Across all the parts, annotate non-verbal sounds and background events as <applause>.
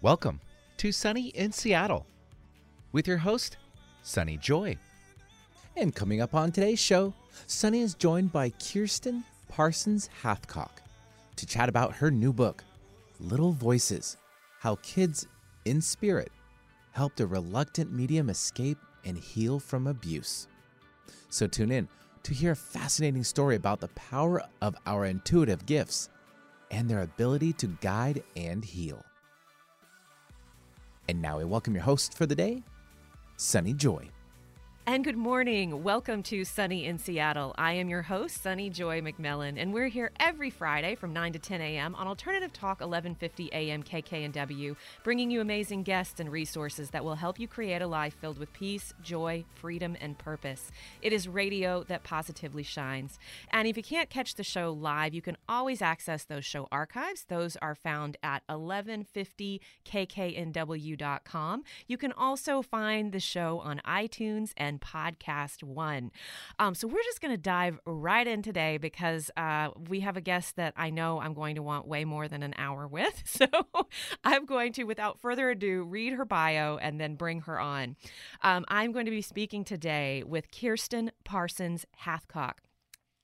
Welcome to Sunny in Seattle with your host, Sunny Joy. And coming up on today's show, Sunny is joined by Kiersten Parsons Hathcock to chat about her new book, Little Voices How Kids in Spirit Helped a Reluctant Medium Escape and Heal from Abuse. So tune in to hear a fascinating story about the power of our intuitive gifts and their ability to guide and heal. And now we welcome your host for the day, Sunny Joy. And good morning. Welcome to Sunny in Seattle. I am your host, Sunny Joy McMillan, and we're here every Friday from 9 to 10 a.m. on Alternative Talk 1150 a.m. KKNW, bringing you amazing guests and resources that will help you create a life filled with peace, joy, freedom, and purpose. It is radio that positively shines. And if you can't catch the show live, you can always access those show archives. Those are found at 1150kknw.com. You can also find the show on iTunes and Podcast One. Um, so we're just going to dive right in today because uh, we have a guest that I know I'm going to want way more than an hour with. <laughs> So I'm going to, without further ado, read her bio and then bring her on. Um, I'm going to be speaking today with Kiersten Parsons Hathcock.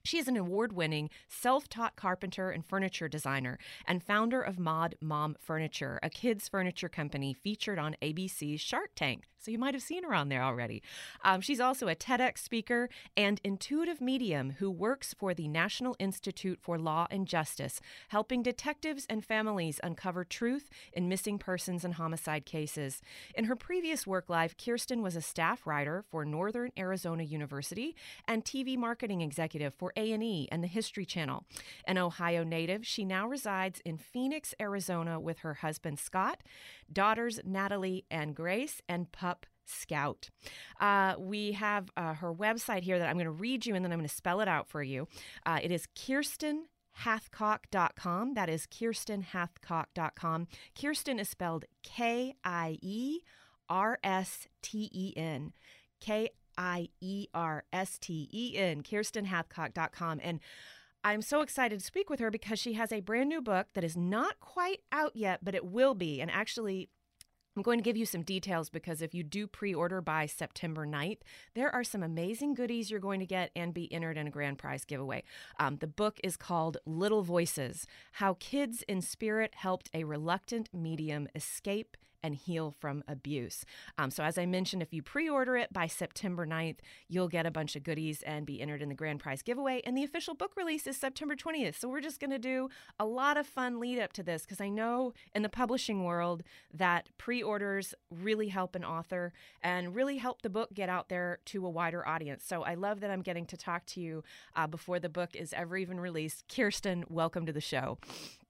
She is an award winning self taught carpenter and furniture designer and founder of Mod Mom Furniture, a kids' furniture company featured on ABC's Shark Tank. So you might have seen her on there already. Um, she's also a TEDx speaker and intuitive medium who works for the National Institute for Law and Justice, helping detectives and families uncover truth in missing persons and homicide cases. In her previous work life, Kiersten was a staff writer for Northern Arizona University and TV marketing executive for A&E and the History Channel. An Ohio native, she now resides in Phoenix, Arizona with her husband Scott, daughters Natalie and Grace, and pup Scout. Uh, we have uh, her website here that I'm going to read you and then I'm going to spell it out for you. Uh, it is Kiersten Hathcock.com. That is KierstenHathcock.com. Kiersten is spelled K I E R S T E N. K I E R S T E N. KierstenHathcock.com. And I'm so excited to speak with her because she has a brand new book that is not quite out yet, but it will be. And actually, I'm going to give you some details because if you do pre order by September 9th, there are some amazing goodies you're going to get and be entered in a grand prize giveaway. Um, the book is called Little Voices How Kids in Spirit Helped a Reluctant Medium Escape and heal from abuse. Um, so, as I mentioned, if you pre order it by September 9th, you'll get a bunch of goodies and be entered in the grand prize giveaway. And the official book release is September 20th. So, we're just going to do a lot of fun lead up to this because I know in the publishing world that pre orders really help an author and really help the book get out there to a wider audience. So, I love that I'm getting to talk to you uh, before the book is ever even released. Kiersten, welcome to the show.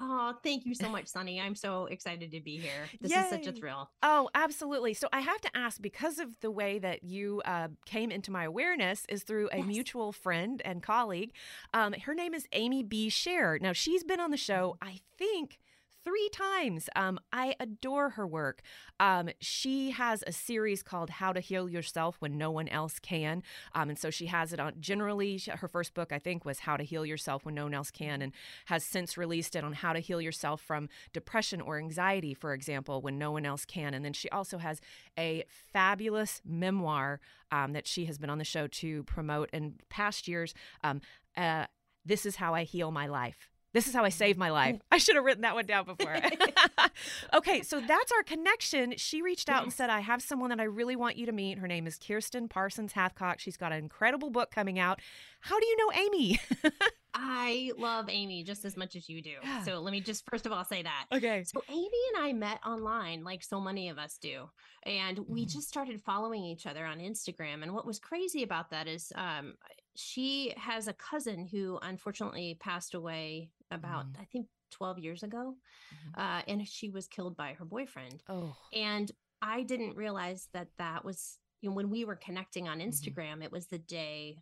Oh, thank you so much, Sunny. I'm so excited to be here. This Yay. is such a thrill. Oh, absolutely. So I have to ask because of the way that you uh, came into my awareness is through a yes. mutual friend and colleague. Um, her name is Amy B. Scher. Now, she's been on the show, I think, three times. Um, I adore her work. Um, she has a series called How to Heal Yourself When No One Else Can. Um, and so she has it on generally, her first book, I think, was How to Heal Yourself When No One Else Can, and has since released it on how to heal yourself from depression or anxiety, for example, when no one else can. And then she also has a fabulous memoir um, that she has been on the show to promote in past years. Um, uh, this is how I heal my life. This is how I saved my life. I should have written that one down before. <laughs> <laughs> okay, so that's our connection. She reached out and said, I have someone that I really want you to meet. Her name is Kiersten Parsons Hathcock. She's got an incredible book coming out. How do you know Amy? <laughs> I love Amy just as much as you do. Yeah. So let me just first of all say that. Okay. So Amy and I met online, like so many of us do, and we mm. just started following each other on Instagram. And what was crazy about that is, um, she has a cousin who unfortunately passed away about mm. I think 12 years ago. Mm-hmm. Uh, and she was killed by her boyfriend. Oh. And I didn't realize that that was you know when we were connecting on mm-hmm. Instagram, mm-hmm. it was the day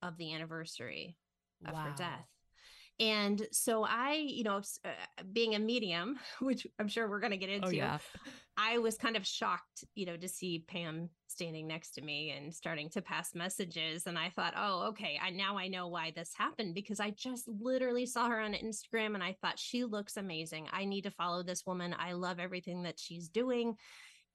of the anniversary of wow. her death. And so I, you know, uh, being a medium, <laughs> which I'm sure we're going to get oh, into, oh, yeah. I was kind of shocked, you know, to see Pam standing next to me and starting to pass messages. And I thought, oh, okay, I now I know why this happened because I just literally saw her on Instagram and I thought she looks amazing. I need to follow this woman. I love everything that she's doing.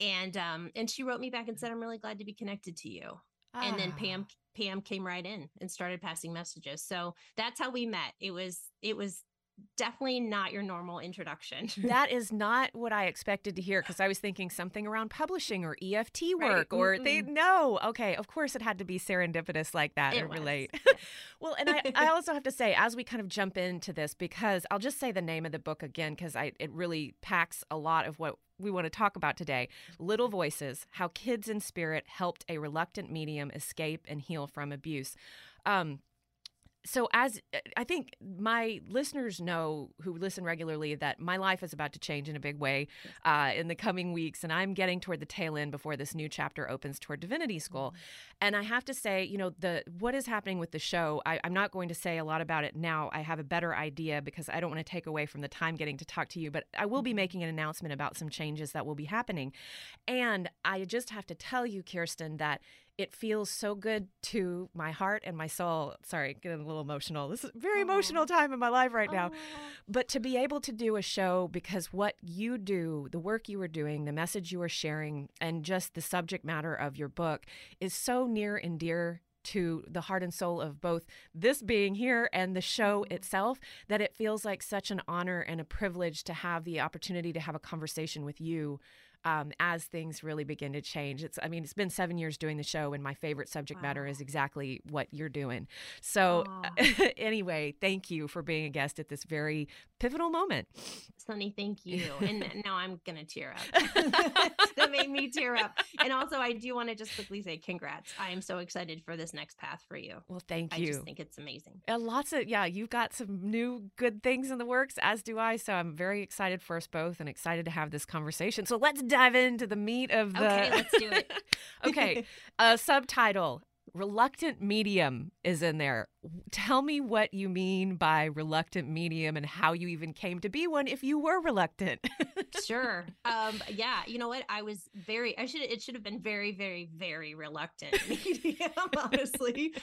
And um, and she wrote me back and said, I'm really glad to be connected to you. And then Ah. Pam Pam came right in and started passing messages. So that's how we met. It was it was definitely not your normal introduction. <laughs> that is not what I expected to hear because I was thinking something around publishing or EFT Right. work or they Mm-mm. no. Okay, of course it had to be serendipitous like that It and relate. <laughs> well, and I, I also have to say, as we kind of jump into this, because I'll just say the name of the book again because I it really packs a lot of what we want to talk about today. Little Voices: How Kids in Spirit Helped a Reluctant Medium Escape and Heal from Abuse. Um, so as uh, i think my listeners know who listen regularly that my life is about to change in a big way uh, in the coming weeks and i'm getting toward the tail end before this new chapter opens toward divinity school. Mm-hmm. And i have to say you know the what is happening with the show I, i'm not going to say a lot about it now. I have a better idea because i don't want to take away from the time getting to talk to you but i will be mm-hmm. making an announcement about some changes that will be happening. And i just have to tell you kiersten that it feels so good to my heart and my soul. Sorry, getting a little emotional. This is a very Aw. emotional time in my life right now. Aw. But to be able to do a show because what you do, the work you are doing, the message you are sharing, and just the subject matter of your book is so near and dear to the heart and soul of both this being here and the show mm-hmm. itself that it feels like such an honor and a privilege to have the opportunity to have a conversation with you um, as things really begin to change. It's, I mean, it's been seven years doing the show, and my favorite subject matter is exactly what you're doing. So, <laughs> anyway, thank you for being a guest at this very pivotal moment. Sunny, thank you. <laughs> And now I'm gonna tear up. <laughs> that made me tear up. And also, I do want to just quickly say, congrats. I am so excited for this next path for you. Well, thank I you. I just think it's amazing. Uh, lots of yeah, you've got some new good things in the works, as do I. So I'm very excited for us both, and excited to have this conversation. So let's dive into the meat of the. Okay, let's do it. <laughs> okay, a subtitle: "Reluctant Medium" is in there. Tell me what you mean by reluctant medium, and how you even came to be one if you were reluctant. <laughs> sure. Um, yeah, you know what? I was very I should it should have been very, very, very reluctant <laughs> medium, honestly.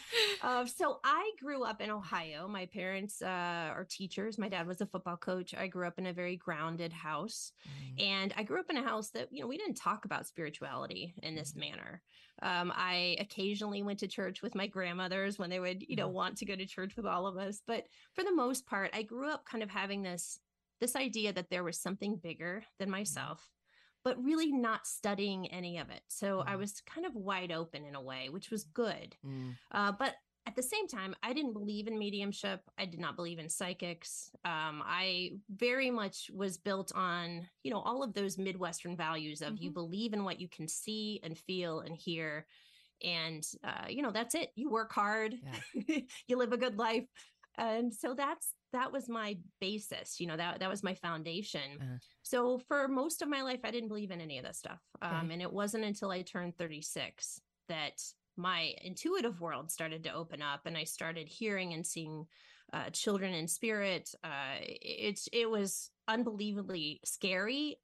Uh, so I grew up in Ohio. My parents uh, are teachers. My dad was a football coach. I grew up in a very grounded house. And I grew up in a house that, you know, we didn't talk about spirituality in this manner. Um, I occasionally went to church with my grandmothers when they would, you know, Mhm. Want to go to church with all of us. But for the most part, I grew up kind of having this this idea that there was something bigger than myself, but really not studying any of it. So I Mhm. was kind of wide open in a way, which was good. Mm. Uh, but at the same time, I didn't believe in mediumship. I did not believe in psychics. Um, I very much was built on, you know, all of those Midwestern values of you Mhm. believe in what you can see and feel and hear. And, uh, you know, that's it. You work hard, <laughs> you live a good life. And so that's, that was my basis, you know, that, that was my foundation. Uh-huh. So for most of my life, I didn't believe in any of this stuff. Um, Okay. and it wasn't until I turned 36 that my intuitive world started to open up and I started hearing and seeing uh, children in spirit. Uh, it's it was unbelievably scary,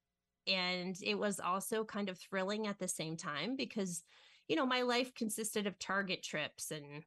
and it was also kind of thrilling at the same time because, you know, my life consisted of Target trips and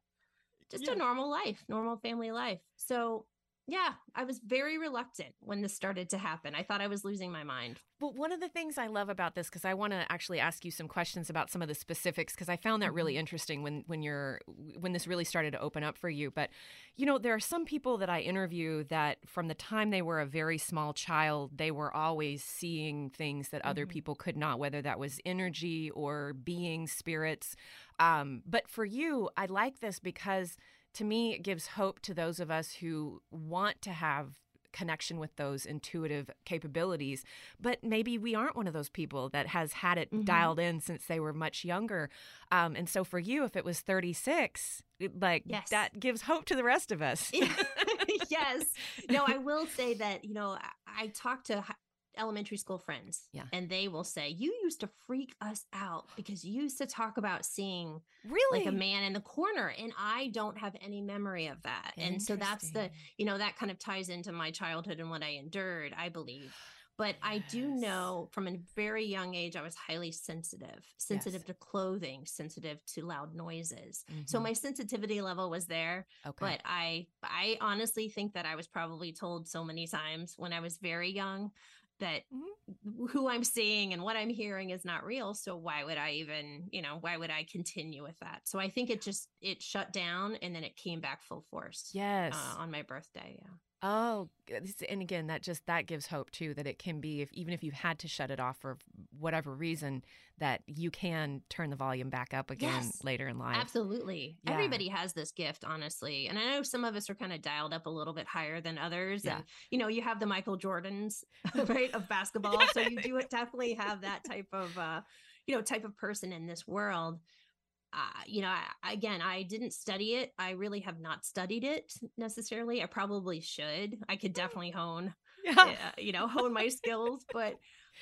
just Yeah. a normal life, normal family life. So yeah, I was very reluctant when this started to happen. I thought I was losing my mind. Well, one of the things I love about this, because I want to actually ask you some questions about some of the specifics, because I found that really interesting when when you're when this really started to open up for you. But you know, there are some people that I interview that from the time they were a very small child, they were always seeing things that other Mhm. people could not, whether that was energy or being spirits. Um, but for you, I like this because to me, it gives hope to those of us who want to have connection with those intuitive capabilities but maybe we aren't one of those people that has had it Mhm. dialed in since they were much younger um, and so for you if it was 36 it- like Yes. that gives hope to the rest of us <laughs> yes. No, I will say that, you know, I, I talk to elementary school friends Yeah. and they will say, You used to freak us out because you used to talk about seeing really like a man in the corner. And I don't have any memory of that. And so that's the, you know, that kind of ties into my childhood and what I endured, I believe. But I do know from a very young age, I was highly sensitive, sensitive Yes. to clothing, sensitive to loud noises. So Mhm. my sensitivity level was there. okay. But I, I honestly think that I was probably told so many times when I was very young that Mhm. who I'm seeing and what I'm hearing is not real. So why would I even, you know, why would I continue with that? So I think it just it shut down and then it came back full force. yes. Uh, on my birthday. Yeah. Oh, and again, that just that gives hope too that it can be if even if you had to shut it off for whatever reason, that you can turn the volume back up again Yes, later in life. Absolutely. Yeah. Everybody has this gift, honestly. And I know some of us are kind of dialed up a little bit higher than others. Yeah. And, you know, you have the Michael Jordans, <laughs> <laughs> right, of basketball. So you do definitely have that type of, uh, you know, type of person in this world. Uh, you know, I, again, I didn't study it. I really have not studied it necessarily. I probably should. I could definitely hone Yeah. uh, you know hone my skills but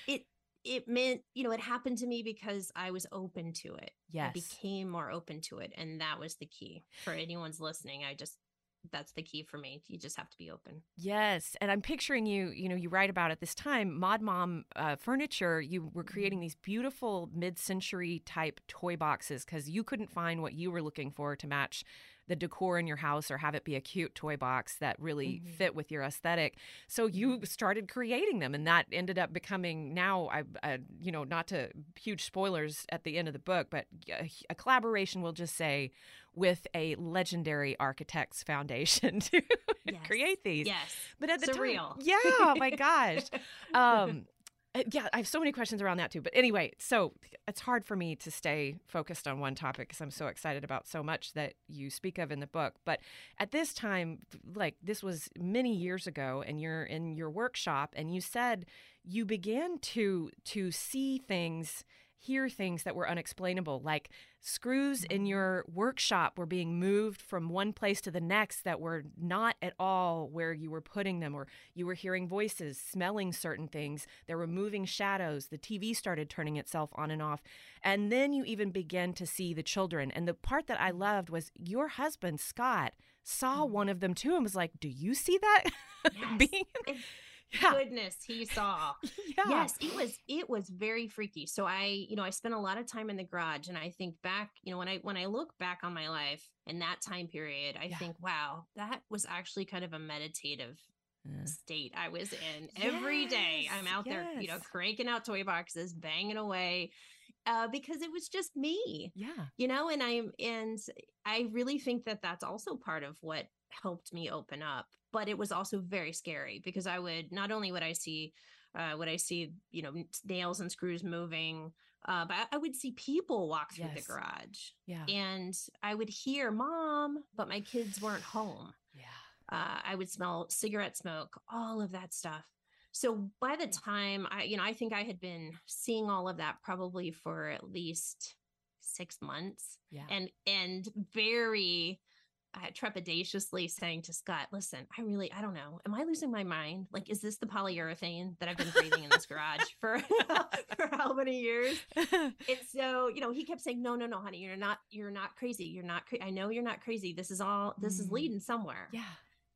it it meant you know it happened to me because i was open to it i Yes. became more open to it and that was the key for anyone's listening i just that's the key for me you just have to be open Yes, and I'm picturing you. You know, you write about at this time, Mod Mom uh, Furniture. You were creating these beautiful mid-century type toy boxes because you couldn't find what you were looking for to match the decor in your house or have it be a cute toy box that really Mhm. fit with your aesthetic. So you started creating them, and that ended up becoming now. I, I you know, not to huge spoilers at the end of the book, but a, a collaboration. We'll just say with a legendary architects foundation <laughs> to Yes. create these. yes But at the Surreal. time, yeah, my gosh. <laughs> Um, uh, Uh, yeah, I have so many questions around that too. But anyway, so it's hard for me to stay focused on one topic because I'm so excited about so much that you speak of in the book. But at this time, like this was many years ago, and you're in your workshop, and you said you began to to see things hear things that were unexplainable like screws in your workshop were being moved from one place to the next that were not at all where you were putting them or you were hearing voices smelling certain things. There were moving shadows. The tv started turning itself on and off. And then you even began to see the children. And the part that i loved was your husband scott saw mm. one of them too and was like do you see that <laughs> being yeah. goodness he saw. <laughs> Yeah. Yes it was it was very freaky. So i you know i spent a lot of time in the garage and i think back you know when i when i look back on my life in that time period i Yeah. think wow that was actually kind of a meditative Uh, state i was in every day. I'm Yes, out there you know cranking out toy boxes banging away uh, because it was just me yeah. you know and i'm and i really think that that's also part of what helped me open up but it was also very scary because i would not only would i see uh, would i see you know nails and screws moving uh, but I, I would see people walk through Yes. the garage yeah and i would hear mom but my kids weren't home yeah uh, I would smell cigarette smoke, all of that stuff. So by the time I, you know, I think I had been seeing all of that probably for at least six months, yeah and and very uh, trepidatiously saying to Scott, "Listen, I really, I don't know, am I losing my mind? Like, is this the polyurethane that I've been breathing in this garage <laughs> for <laughs> for how many years?" <laughs> And so, you know, he kept saying, "No, no, no, honey, you're not, you're not crazy. You're not. Cra- I know you're not crazy. This is all. This is Mm. leading somewhere." yeah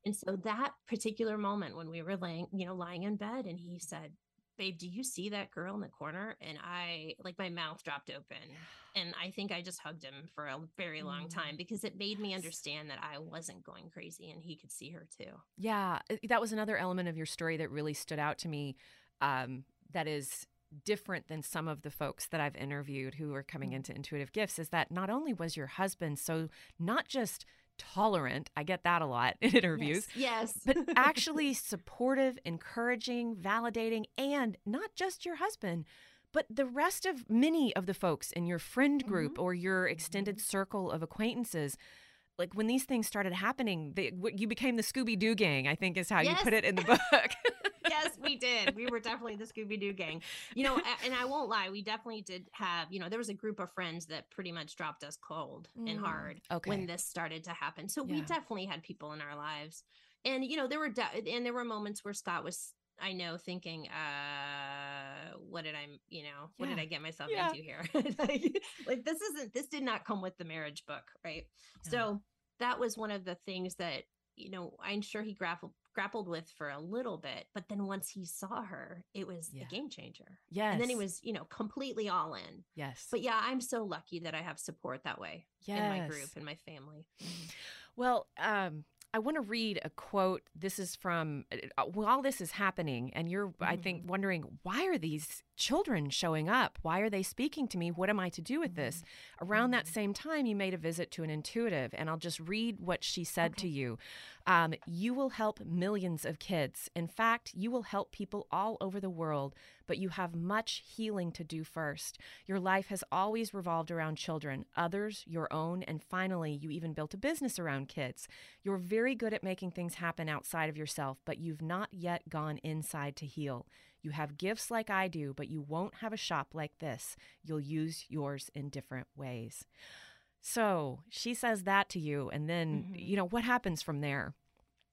And so that particular moment when we were laying, you know, lying in bed and he said, Babe, do you see that girl in the corner? And I like my mouth dropped open. And I think I just hugged him for a very long time Mm, because it made me understand that I wasn't going crazy and he could see her too. Yeah, that was another element of your story that really stood out to me. Um, that is different than some of the folks that I've interviewed who are coming into intuitive gifts. Is that not only was your husband so not just tolerant, I get that a lot <laughs> in interviews, Yes. but <laughs> actually supportive, encouraging, validating, and not just your husband, but the rest of many of the folks in your friend group mm-hmm. or your mm-hmm. extended circle of acquaintances. Like when these things started happening, they, you became the Scooby Doo gang, I think is how you put it in the book. <laughs> yes, we did. We were definitely the Scooby Doo gang. You know, and I won't lie, we definitely did have, you know, there was a group of friends that pretty much dropped us cold and Mm, hard okay. when this started to happen. So we definitely had people in our lives. And, you know, there were, de- and there were moments where Scott was, I know, thinking, uh, what did I, you know, what did I get myself Yeah. into here? <laughs> like, like, this isn't, this did not come with the marriage book, right? No. So that was one of the things that you know, I'm sure he grappled grappled with for a little bit, but then once he saw her, it was Yeah. a game changer. Yes. And then he was, you know, completely all in. Yes. But yeah, I'm so lucky that I have support that way in my group and my family. Well, um, I want to read a quote. This is from uh, while this is happening, and you're, I think, Mm-hmm. wondering why are these children showing up? Why are they speaking to me? What am I to do with this? Mm-hmm. Around that same time, you made a visit to an intuitive, and I'll just read what she said to you. Um, you will help millions of kids. In fact, you will help people all over the world, but you have much healing to do first. Your life has always revolved around children, others, your own, and finally, you even built a business around kids. You're very good at making things happen outside of yourself, but you've not yet gone inside to heal. You have gifts like I do, but you won't have a shop like this. You'll use yours in different ways. So she says that to you, and then, Mhm. you know, what happens from there?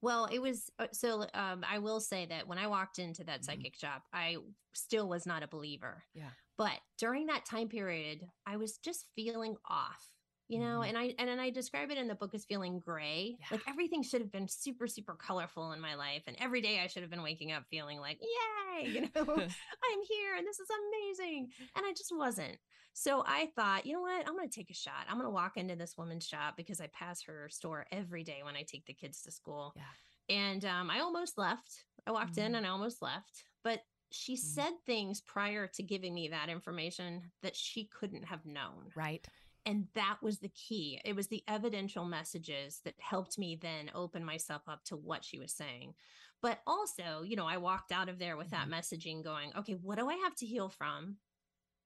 Well, it was uh, so. Um, I will say that when I walked into that Mhm. psychic shop, I still was not a believer. Yeah. But during that time period, I was just feeling off. You know, Mhm. and I and then I describe it in the book as feeling gray. Yeah. Like everything should have been super, super colorful in my life, and every day I should have been waking up feeling like, "Yay!" <laughs> You know, <laughs> I'm here and this is amazing. And I just wasn't. So I thought, you know what? I'm going to take a shot. I'm going to walk into this woman's shop because I pass her store every day when I take the kids to school. Yeah. And um, I almost left. I walked in Mhm. and I almost left. But she Mhm. said things prior to giving me that information that she couldn't have known. Right. And that was the key. It was the evidential messages that helped me then open myself up to what she was saying. But also, you know, I walked out of there with that messaging going, okay, what do I have to heal from?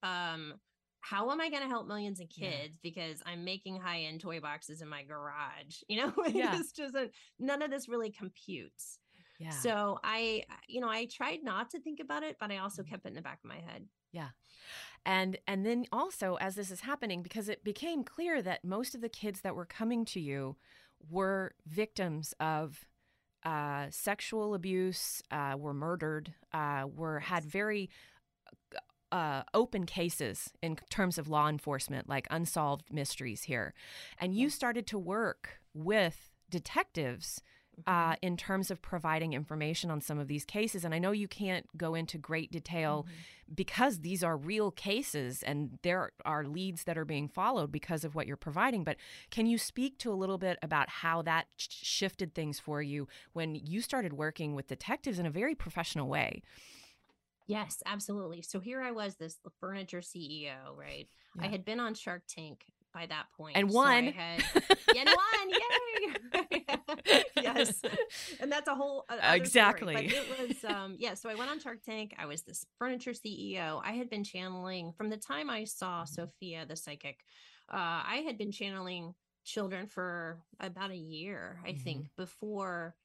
Um, how am I going to help millions of Yeah. kids because I'm making high end toy boxes in my garage? <laughs> You know, Yeah. this doesn't, none of this really computes. Yeah. So I, you know, I tried not to think about it, but I also Mhm. kept it in the back of my head. And and then also as this is happening because it became clear that most of the kids that were coming to you were victims of uh, sexual abuse, uh, were murdered, uh, were had very uh, open cases in terms of law enforcement, like unsolved mysteries here, and you started to work with detectives uh, in terms of providing information on some of these cases. And I know you can't go into great detail because these are real cases and there are leads that are being followed because of what you're providing. But can you speak to a little bit about how that sh- shifted things for you when you started working with detectives in a very professional way? Yes, absolutely. So here I was, this furniture CEO, right? I had been on Shark Tank by that point. And so had, <laughs> and won. Yay. yes. <laughs> <laughs> And that's a whole other story. Exactly. But it was, um, yeah. So I went on Shark Tank. I was this furniture CEO. I had been channeling from the time I saw Mhm. Sophia, the psychic, uh, I had been channeling children for about a year, I Mhm. think, before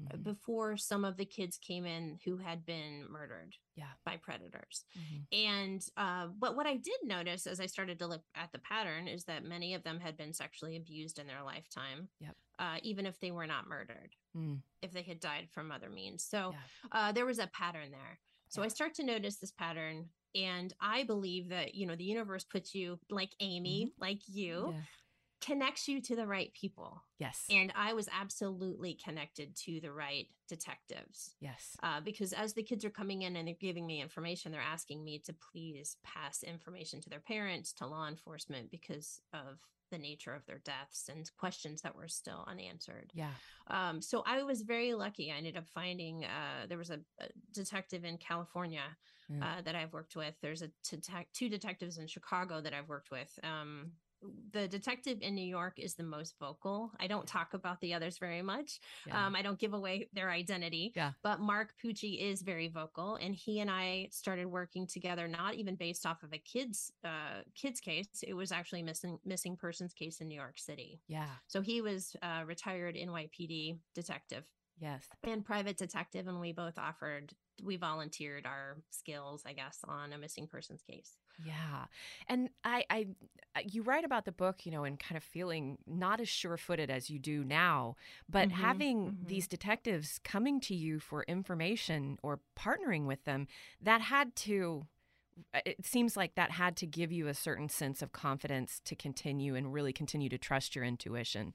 Mhm. before some of the kids came in who had been murdered Yeah. by predators. Mhm. And uh, but what I did notice as I started to look at the pattern is that many of them had been sexually abused in their lifetime. Yep. Uh, even if they were not murdered, Mm. if they had died from other means. So Yeah. uh, there was a pattern there. So Yeah. I start to notice this pattern. And I believe that, you know, the universe puts you like Amy, like you, Mm-hmm. Yeah. Connects you to the right people. Yes. And I was absolutely connected to the right detectives yes. uh, because as the kids are coming in and they're giving me information, they're asking me to please pass information to their parents, to law enforcement, because of the nature of their deaths and questions that were still unanswered. Yeah. Um, so I was very lucky. I ended up finding uh, there was a, a detective in California Mm. uh, that I've worked with. There's a detec- two detectives in Chicago that I've worked with. Um, the detective in New York is the most vocal. I don't talk about the others very much. Yeah. Um, I don't give away their identity. Yeah. But Mark Pucci is very vocal, and he and I started working together, not even based off of a kids uh, kids case. It was actually missing missing persons case in New York City. yeah. So he was uh, retired NYPD detective Yes. and private detective, and we both offered. We volunteered our skills, I guess, on a missing persons case. Yeah. And I, I, I- you write about the book, you know, and kind of feeling not as sure footed as you do now, but Mhm, having mhm. these detectives coming to you for information or partnering with them, that had to, it seems like that had to give you a certain sense of confidence to continue and really continue to trust your intuition.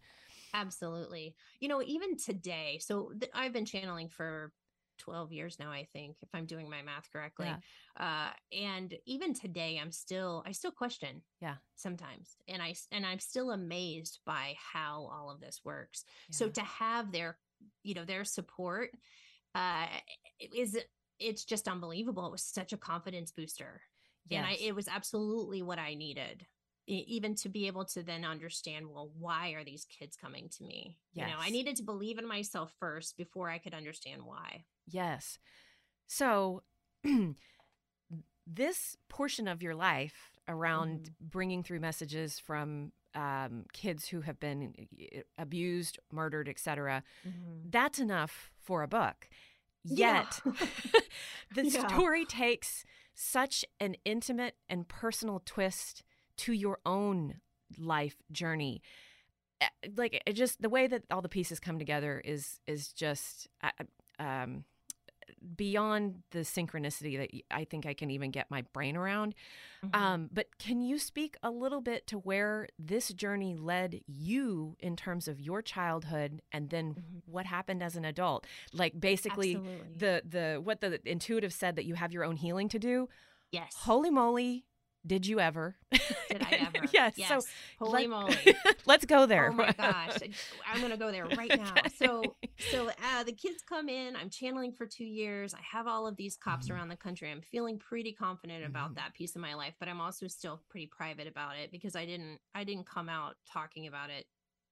Absolutely. You know, even today, so th- I've been channeling for 12 years now, I think, if I'm doing my math correctly. Yeah. Uh, and even today, I'm still, I still question. Yeah. Sometimes. And I, and I'm still amazed by how all of this works. So to have their, you know, their support, uh, is, it's just unbelievable. It was such a confidence booster. And I, it was absolutely what I needed. Even to be able to then understand, well, why are these kids coming to me? You know, I needed to believe in myself first before I could understand why. Yes. So, <clears throat> this portion of your life around Mm-hmm. bringing through messages from um, kids who have been uh, abused, murdered, etc. That's enough for a book. Yeah. Yet, <laughs> <laughs> the Yeah. story takes such an intimate and personal twist to your own life journey. Uh, Like it just the way that all the pieces come together is is just um, beyond the synchronicity that I think I can even get my brain around. Mhm. Um, but can you speak a little bit to where this journey led you in terms of your childhood and then Mhm. what happened as an adult? Like basically Absolutely. the the what the intuitive said that you have your own healing to do. yes. Holy moly, did you ever? Did I <laughs> ever? yes. Yes. So Holy let- moly. <laughs> let's go there. Oh my <laughs> gosh. I'm going to go there right now. So, Okay. so uh, the kids come in. I'm channeling for two years. I have all of these cops Mhm. around the country. I'm feeling pretty confident about Mhm. that piece of my life, but I'm also still pretty private about it because I didn't, I didn't come out talking about it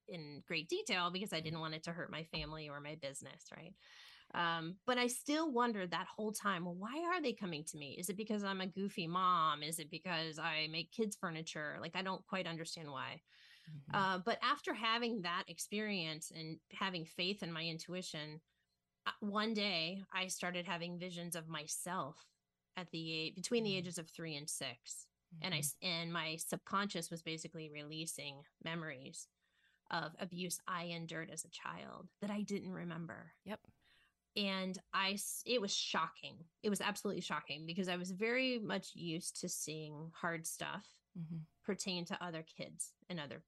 in great detail because I didn't want it to hurt my family or my business. Right. Um, but I still wondered that whole time, well, why are they coming to me? Is it because I'm a goofy mom? Is it because I make kids furniture? Like, I don't quite understand why. Mhm. Uh, but after having that experience and having faith in my intuition, uh, one day I started having visions of myself at the age between the Mhm. ages of three and six, and I Mhm. and my subconscious was basically releasing memories of abuse I endured as a child that I didn't remember Yep. And I it was shocking. It was absolutely shocking because I was very much used to seeing hard stuff Mhm. pertain to other kids and other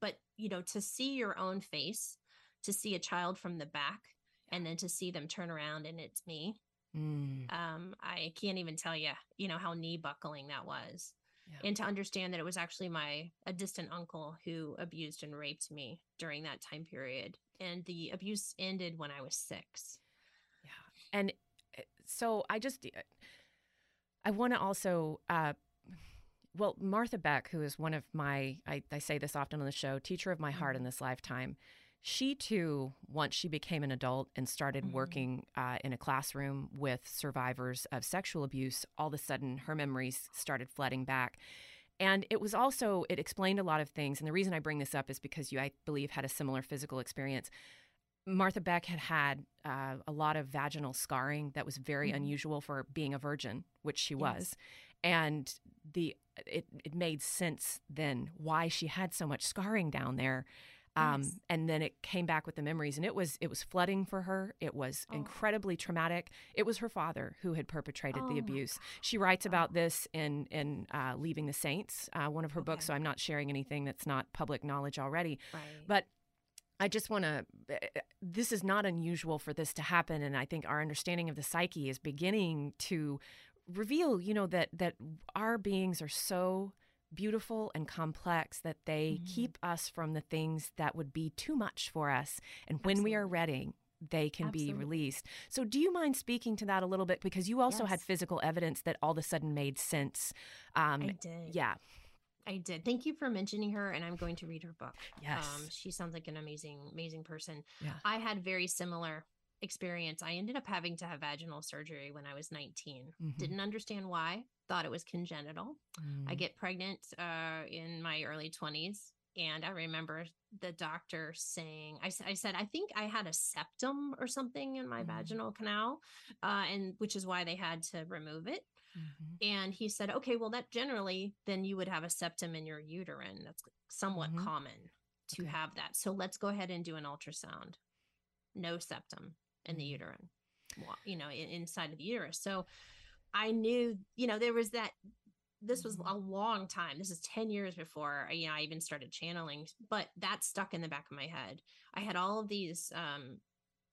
but you know to see your own face to see a child from the back and then to see them turn around and it's me Mm. um i can't even tell you you know how knee buckling that was Yeah. and to understand that it was actually my a distant uncle who abused and raped me during that time period and the abuse ended when i was 6 Yeah. And uh, so I just, uh, I want to also, uh, well, Martha Beck, who is one of my, I, I say this often on the show, teacher of my heart in this lifetime, she too, once she became an adult and started Mhm. working uh, in a classroom with survivors of sexual abuse, all of a sudden her memories started flooding back. And it was also, it explained a lot of things. And the reason I bring this up is because you, I believe, had a similar physical experience. Martha Beck had had uh, a lot of vaginal scarring that was very Mhm. unusual for being a virgin, which she Yes. was, and the it it made sense then why she had so much scarring down there. Um, Yes. And then it came back with the memories, and it was it was flooding for her. It was Oh. incredibly traumatic. It was her father who had perpetrated Oh the abuse. She writes about this in in uh, Leaving the Saints, uh, one of her books. So I'm not sharing anything that's not public knowledge already. right But I just want to, this is not unusual for this to happen. And I think our understanding of the psyche is beginning to reveal, you know, that, that our beings are so beautiful and complex that they Mhm. keep us from the things that would be too much for us. And when we are ready, they can be released. So, do you mind speaking to that a little bit? Because you also had physical evidence that all of a sudden made sense. Um, i did yeah. I did. Thank you for mentioning her, and I'm going to read her book. Yes. Um, she sounds like an amazing, amazing person. Yeah. I had very similar experience. I ended up having to have vaginal surgery when I was 19. Mhm. Didn't understand why. Thought it was congenital. I Mm. get pregnant uh, in my early 20s. And I remember the doctor saying, "I said, I think I had a septum or something in my Mhm. vaginal canal, uh, and which is why they had to remove it. Mhm. And he said, okay, well, that generally, then you would have a septum in your uterine. That's somewhat Mhm. common to Okay. have that. So let's go ahead and do an ultrasound. No septum in the Mhm. uterine, you know, inside of the uterus. So I knew, you know, there was that this was Mhm. a long time. This is 10 years before you know I even started channeling, but that stuck in the back of my head. I had all of these um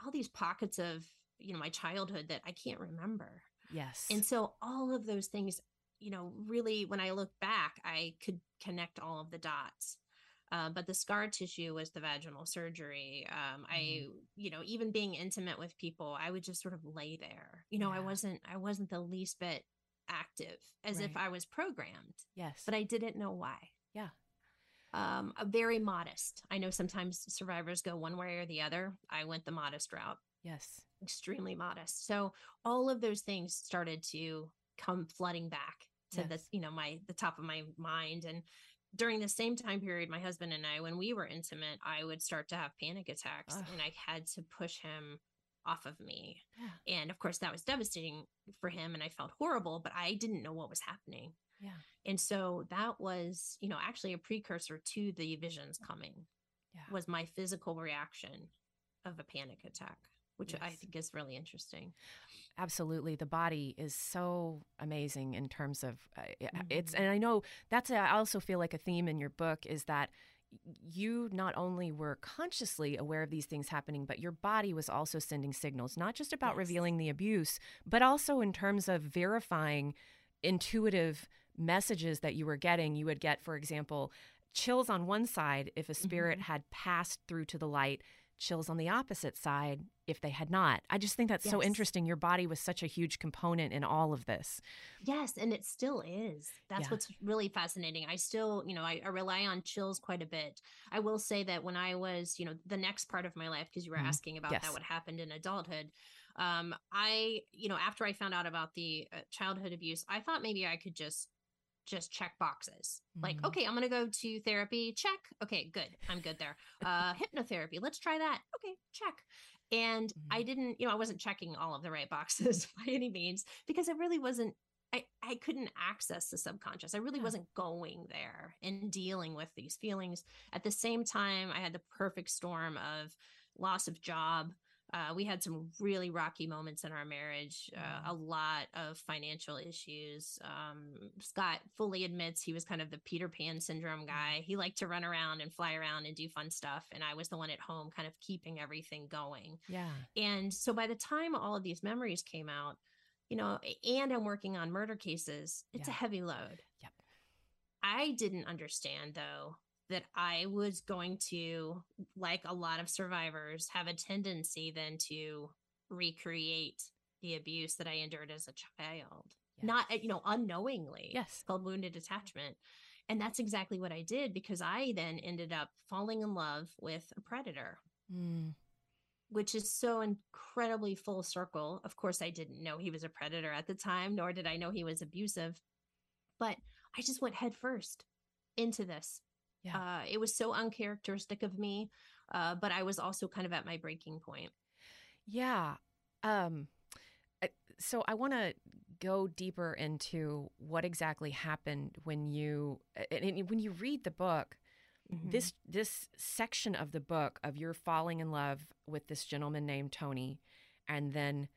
all these pockets of, you know, my childhood that I can't remember. Yes. And so all of those things, you know, really when I look back, I could connect all of the dots. Uh, but the scar tissue was the vaginal surgery. Um, I, you know, even being intimate with people, I would just sort of lay there. You know, I wasn't, I wasn't the least bit active, as if I was programmed, yes. but I didn't know why. Yeah. Um, very modest. I know sometimes survivors go one way or the other. I went the modest route yes. extremely modest. So all of those things started to come flooding back to Yes. you know, my the top of my mind. And during the same time period, my husband and I, when we were intimate, I would start to have panic attacks Ugh. and I had to push him off of me. Yeah. And of course that was devastating for him and I felt horrible, but I didn't know what was happening. Yeah. And so that was, you know, actually a precursor to the visions coming Yeah. was my physical reaction of a panic attack, which I think is really interesting. absolutely the body is so amazing in terms of uh, i- it's Mhm. and i know that's a, i also feel like a theme in your book is that you not only were consciously aware of these things happening but your body was also sending signals not just about Yes. revealing the abuse but also in terms of verifying intuitive messages that you were getting you would get for example chills on one side if a spirit Mhm. had passed through to the light chills on the opposite side if they had not. I just think that's so interesting. Your body was such a huge component in all of this. Yes, and it still is. That's Yeah. what's really fascinating. I still, you know, I, I rely on chills quite a bit. I will say that when I was, you know, the next part of my life, because you were Mhm. asking about Yes. that, what happened in adulthood. Um, I, you know, after I found out about the uh, childhood abuse, I thought maybe I could just just check boxes. Like, Mhm. okay, I'm gonna go to therapy. Check. Okay, good. I'm good there. Uh <laughs> hypnotherapy. Let's try that. Okay, check. And I didn't, you know, I wasn't checking all of the right boxes <laughs> by any means because it really wasn't I, I couldn't access the subconscious. I really Yeah. wasn't going there and dealing with these feelings. At the same time, I had the perfect storm of loss of job. Uh, we had some really rocky moments in our marriage, uh, a lot of financial issues. Um, Scott fully admits he was kind of the Peter Pan syndrome guy. He liked to run around and fly around and do fun stuff. And I was the one at home kind of keeping everything going. Yeah. And so by the time all of these memories came out, you know, and I'm working on murder cases, it's a heavy load. Yep. I didn't understand though that I was going to, like a lot of survivors, have a tendency then to recreate the abuse that I endured as a child. Not, uh, you know, unknowingly. Yes. Called wounded attachment. And that's exactly what I did because I then ended up falling in love with a predator Mm. which is so incredibly full circle. Of course, I didn't know he was a predator at the time, nor did I know he was abusive. But I just went headfirst into this. Yeah. Uh, it was so uncharacteristic of me, uh, but I was also kind of at my breaking point. Yeah. Um so I want to go deeper into what exactly happened when you and, when you read the book Mm-hmm. this this section of the book of your falling in love with this gentleman named Tony and then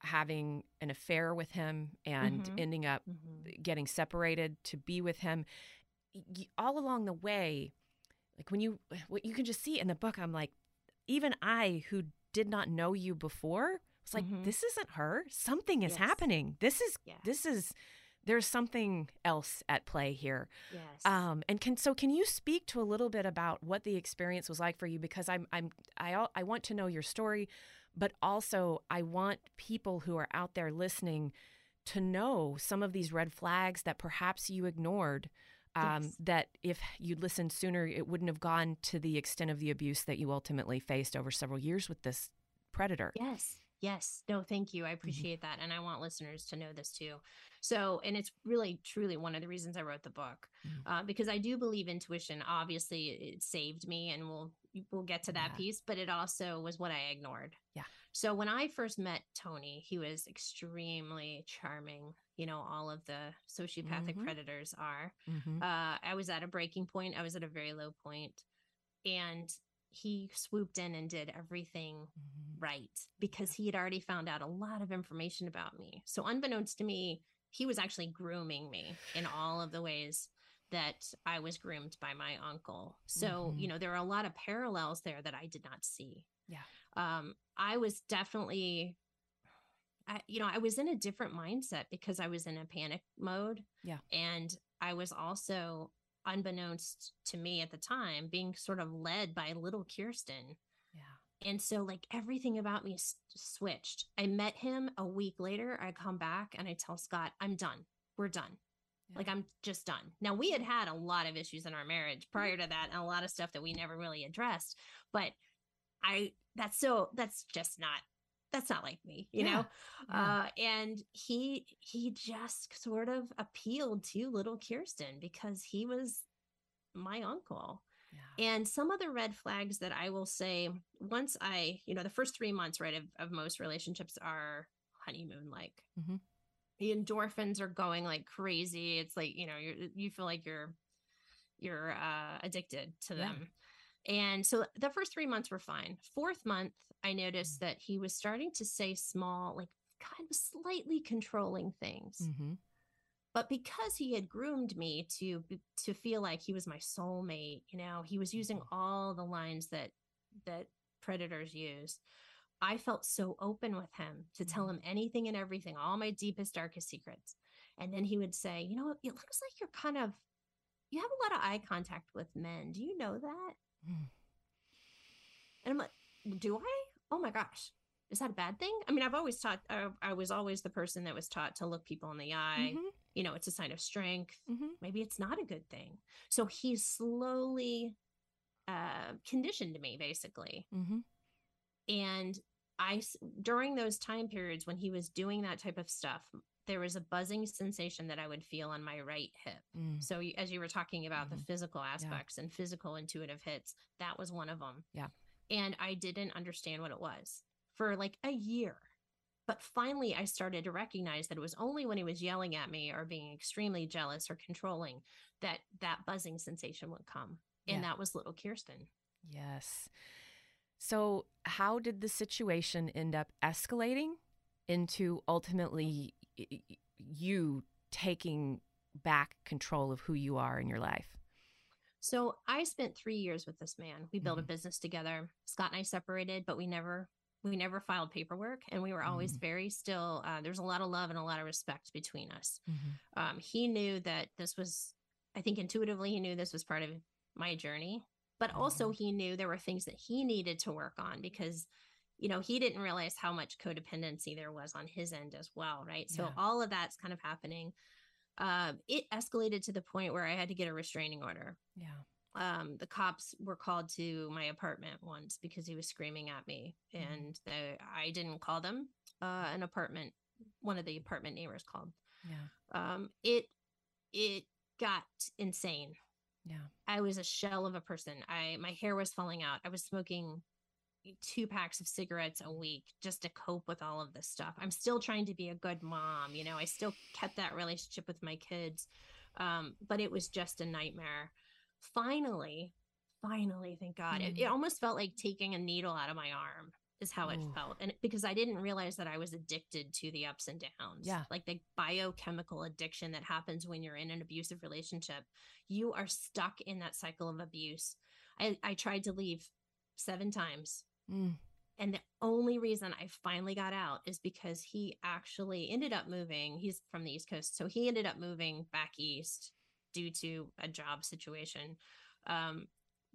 having an affair with him and Mhm. ending up Mhm. getting separated to be with him all along the way like when you what you can just see in the book i'm like even i who did not know you before was like Mhm. this isn't her something is Yes. happening this is Yes. this is there's something else at play here Yes. um and can so can you speak to a little bit about what the experience was like for you because i'm i'm i i want to know your story but also i want people who are out there listening to know some of these red flags that perhaps you ignored um, Yes. that if you'd listened sooner it wouldn't have gone to the extent of the abuse that you ultimately faced over several years with this predator Yes. Yes. No, thank you. I appreciate that. And I want listeners to know this too. So, and it's really, truly one of the reasons I wrote the book Mhm. uh, because I do believe intuition. Obviously, it saved me, and we'll we'll get to that Yeah. piece. But it also was what I ignored. Yeah. So when I first met Tony, he was extremely charming. You know, all of the sociopathic Mhm. predators are Mhm. uh, I was at a breaking point. I was at a very low point, and he swooped in and did everything Mhm. right because he had already found out a lot of information about me. So, unbeknownst to me, he was actually grooming me in all of the ways that I was groomed by my uncle. So, Mhm. you know, there are a lot of parallels there that I did not see. Yeah. Um, I was definitely, I, you know, I was in a different mindset because I was in a panic mode. Yeah. And I was also, unbeknownst to me at the time, being sort of led by little Kiersten. Yeah. And so, like, everything about me s- switched. I met him a week later. I come back and I tell Scott, I'm done. We're done. Yeah. Like, I'm just done. Now, we had had a lot of issues in our marriage prior to that and a lot of stuff that we never really addressed. But I, that's so, that's just not, that's not like me, you Yeah. know? Yeah. Uh, and he, he just sort of appealed to little Kiersten because he was my uncle. yeah. And some other red flags that I will say once I, you know, the first three months, right, of, of most relationships are honeymoon like. Mhm. The endorphins are going like crazy. It's like, you know, you're, you feel like you're, you're uh, addicted to them. And so the first three months were fine. Fourth month, I noticed that he was starting to say small, like kind of slightly controlling things. Mhm. but because he had groomed me to to feel like he was my soulmate you know he was using all the lines that that predators use i felt so open with him to tell him anything and everything all my deepest darkest secrets. And then he would say you know it looks like you're kind of you have a lot of eye contact with men. Do you know that? Mm. And i'm like do i? Oh my gosh. Is that a bad thing? I mean i've always taught i, I was always the person that was taught to look people in the eye. Mhm. you know it's a sign of strength. Mhm. maybe it's not a good thing. So he slowly uh conditioned me basically. Mhm. and I, during those time periods when he was doing that type of stuff there was a buzzing sensation that i would feel on my right hip Mm. so as you were talking about the Mhm. physical aspects and physical intuitive hits that was one of them Yeah. and i didn't understand what it was for like a year but finally i started to recognize that it was only when he was yelling at me or being extremely jealous or controlling that that buzzing sensation would come and Yeah. that was little kiersten Yes. So, how did the situation end up escalating into ultimately you taking back control of who you are in your life? So I spent three years with this man. We built a Mhm. business together. Scott and I separated, but we never we never filed paperwork, and we were always Mhm. very still. Uh, there's a lot of love and a lot of respect between us. Mhm. Um, he knew that this was, I think, intuitively, he knew this was part of my journey, but also Mhm. he knew there were things that he needed to work on because. You know, he didn't realize how much codependency there was on his end as well, right? So Yeah. all of that's kind of happening. Um, it escalated to the point where I had to get a restraining order Yeah. um, the cops were called to my apartment once because he was screaming at me, Mhm. and the, I didn't call them. Uh, an apartment, one of the apartment neighbors called. Yeah. Um, it it got insane. Yeah. I was a shell of a person. I my hair was falling out. I was smoking two packs of cigarettes a week just to cope with all of this stuff. I'm still trying to be a good mom, you know. I still kept that relationship with my kids. Um, but it was just a nightmare. Finally, finally, thank God. It, it Mm. almost felt like taking a needle out of my arm is how it Ooh. felt. And because I didn't realize that I was addicted to the ups and downs. Yeah. Like the biochemical addiction that happens when you're in an abusive relationship. You are stuck in that cycle of abuse. I, I tried to leave seven times. Mm. And the only reason I finally got out is because he actually ended up moving. He's from the East Coast. So he ended up moving back east due to a job situation. Um,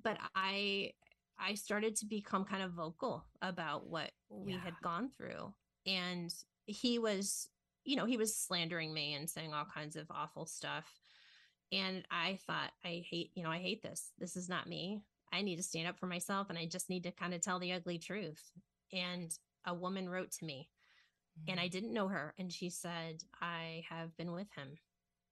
but I I started to become kind of vocal about what we Yeah. had gone through. And he was, you know, he was slandering me and saying all kinds of awful stuff. And I thought, I hate, you know, I hate this. This is not me. I need to stand up for myself and I just need to kind of tell the ugly truth. And a woman wrote to me and I didn't know her. And she said, I have been with him.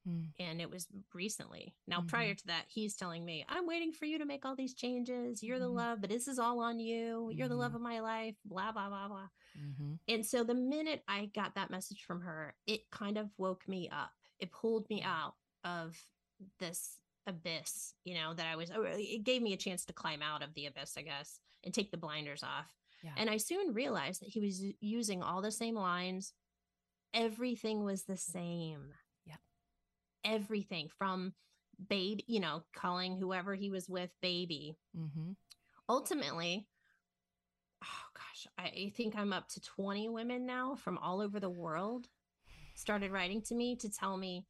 Mm. And it was recently. Now, Mhm. prior to that, he's telling me, I'm waiting for you to make all these changes. You're the Mhm. love, but this is all on you. You're the love Mhm. of my life, blah, blah, blah, blah. Mhm. And so the minute I got that message from her, it kind of woke me up. It pulled me out of this abyss, you know, that I was, it gave me a chance to climb out of the abyss, I guess, and take the blinders off. Yeah. And I soon realized that he was using all the same lines everything was the same. Yeah. Everything from baby, you know, calling whoever he was with baby. Mm-hmm. Ultimately, oh gosh, I think I'm up to 20 women now from all over the world started writing to me to tell me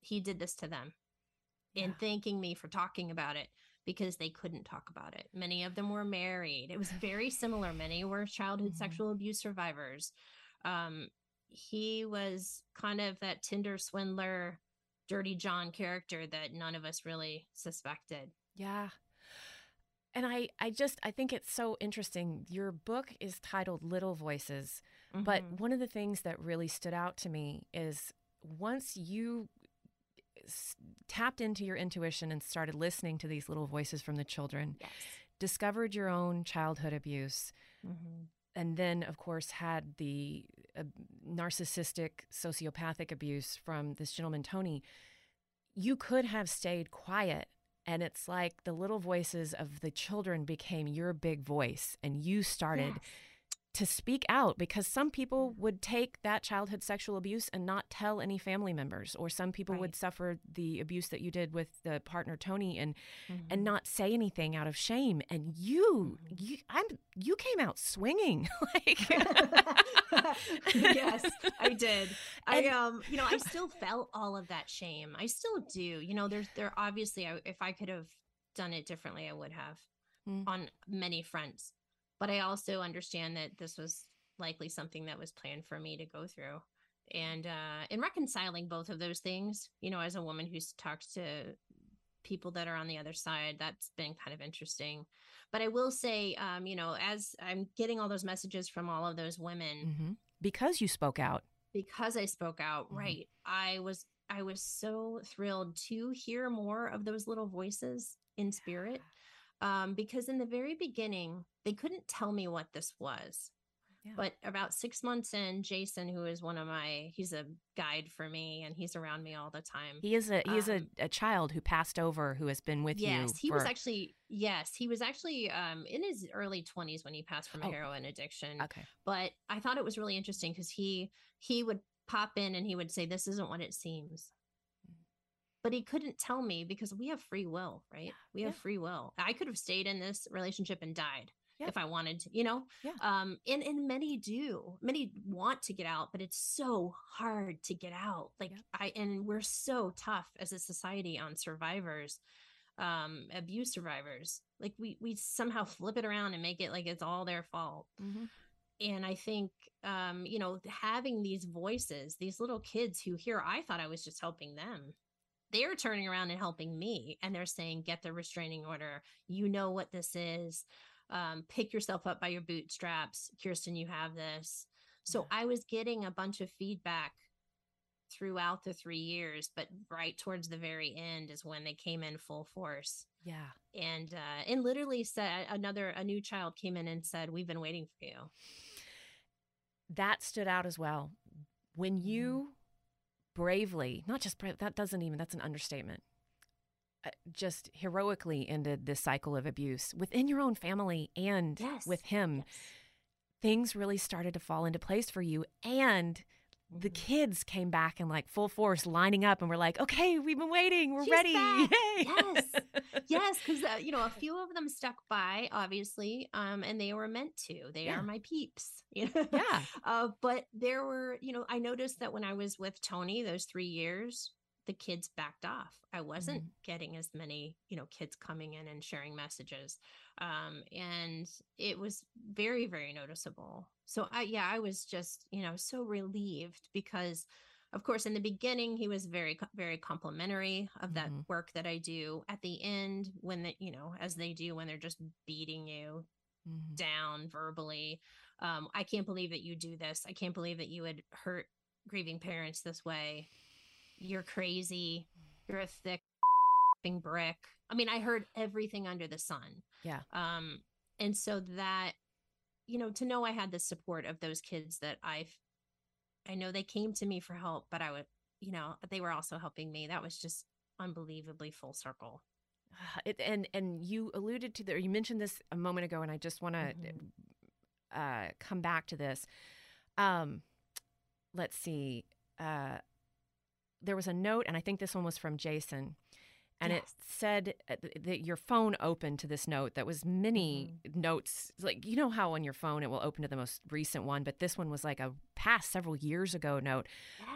he did this to them and Yeah. thanking me for talking about it because they couldn't talk about it. Many of them were married. It was very similar. Many were childhood Mhm. sexual abuse survivors. Um, he was kind of that Tinder swindler, dirty John character that none of us really suspected. Yeah. And I, I just, I think it's so interesting. Your book is titled Little Voices, but Mhm. one of the things that really stood out to me is once you s- tapped into your intuition and started listening to these little voices from the children, yes. discovered your own childhood abuse, Mhm. and then, of course, had the uh, narcissistic, sociopathic abuse from this gentleman, Tony, you could have stayed quiet. And it's like the little voices of the children became your big voice, and you started Yes. To speak out because some people would take that childhood sexual abuse and not tell any family members, or some people would suffer the abuse that you did with the partner Tony and Mhm. and not say anything out of shame. And you, Mhm. you, I'm, you came out swinging, <laughs> like <laughs> yes, I did. <laughs> I And- um, you know, I still felt all of that shame. I still do. You know, there's there obviously, I, if I could have done it differently, I would have Mm. on many fronts. But I also understand that this was likely something that was planned for me to go through. And uh in reconciling both of those things, you know, as a woman who's talked to people that are on the other side, that's been kind of interesting. But I will say, um, you know, as I'm getting all those messages from all of those women, Mhm. because you spoke out. because I spoke out, Mhm. right, I was I was so thrilled to hear more of those little voices in spirit. Um, because in the very beginning, they couldn't tell me what this was. Yeah. But about six months in, Jason, who is one of my he's a guide for me and he's around me all the time. He is a he is a, Um, a child who passed over who has been with yes, you. Yes, he was actually yes, he was actually um in his early 20s when he passed from a Oh. heroin addiction. okay. but I thought it was really interesting because he he would pop in and he would say, "This isn't what it seems," but he couldn't tell me because we have free will, right? We have Yeah. free will. I could have stayed in this relationship and died Yeah. if I wanted to, you know. Yeah. Um, and and many do. Many want to get out, but it's so hard to get out. Like Yep. I and we're so tough as a society on survivors um abuse survivors like we we somehow <laughs> flip it around and make it like it's all their fault Mhm. and i think um you know having these voices these little kids who here i thought i was just helping them they're turning around and helping me and they're saying get the restraining order you know what this is um, pick yourself up by your bootstraps kiersten you have this so Yeah. i was getting a bunch of feedback throughout the three years but right towards the very end is when they came in full force Yeah. and uh and literally said another a new child came in and said we've been waiting for you That stood out as well. When Mm-hmm. you bravely, not just brave, that doesn't even, that's an understatement, just heroically ended this cycle of abuse within your own family and yes with him, Yes. things really started to fall into place for you. And the Mhm. kids came back in like full force, lining up, and we're like, okay, we've been waiting. We're She's ready. <laughs> Yes. yes because uh, you know a <laughs> few of them stuck by obviously um and they were meant to they Yeah. are my peeps <laughs> you know Yeah. uh but there were you know i noticed that when i was with tony those three years the kids backed off i wasn't Mhm. getting as many you know kids coming in and sharing messages um and it was very very noticeable so i yeah i was just you know so relieved because of course in the beginning he was very very complimentary of that Mhm. work that i do at the end when the you know as they do when they're just beating you Mhm. down verbally um i can't believe that you do this i can't believe that you would hurt grieving parents this way you're crazy you're a thick brick i mean i heard everything under the sun Yeah. um and so that you know to know i had the support of those kids that i've i know they came to me for help but i would you know they were also helping me that was just unbelievably full circle <sighs> It, and and you alluded to the, or you mentioned this a moment ago, and I just want to Mhm. uh, come back to this. Um, let's see. Uh, there was a note, and I think this one was from Jason, and it said uh, that your phone opened to this note that was many Mm-hmm. notes. Like you know how on your phone it will open to the most recent one, but this one was like a past several years ago note.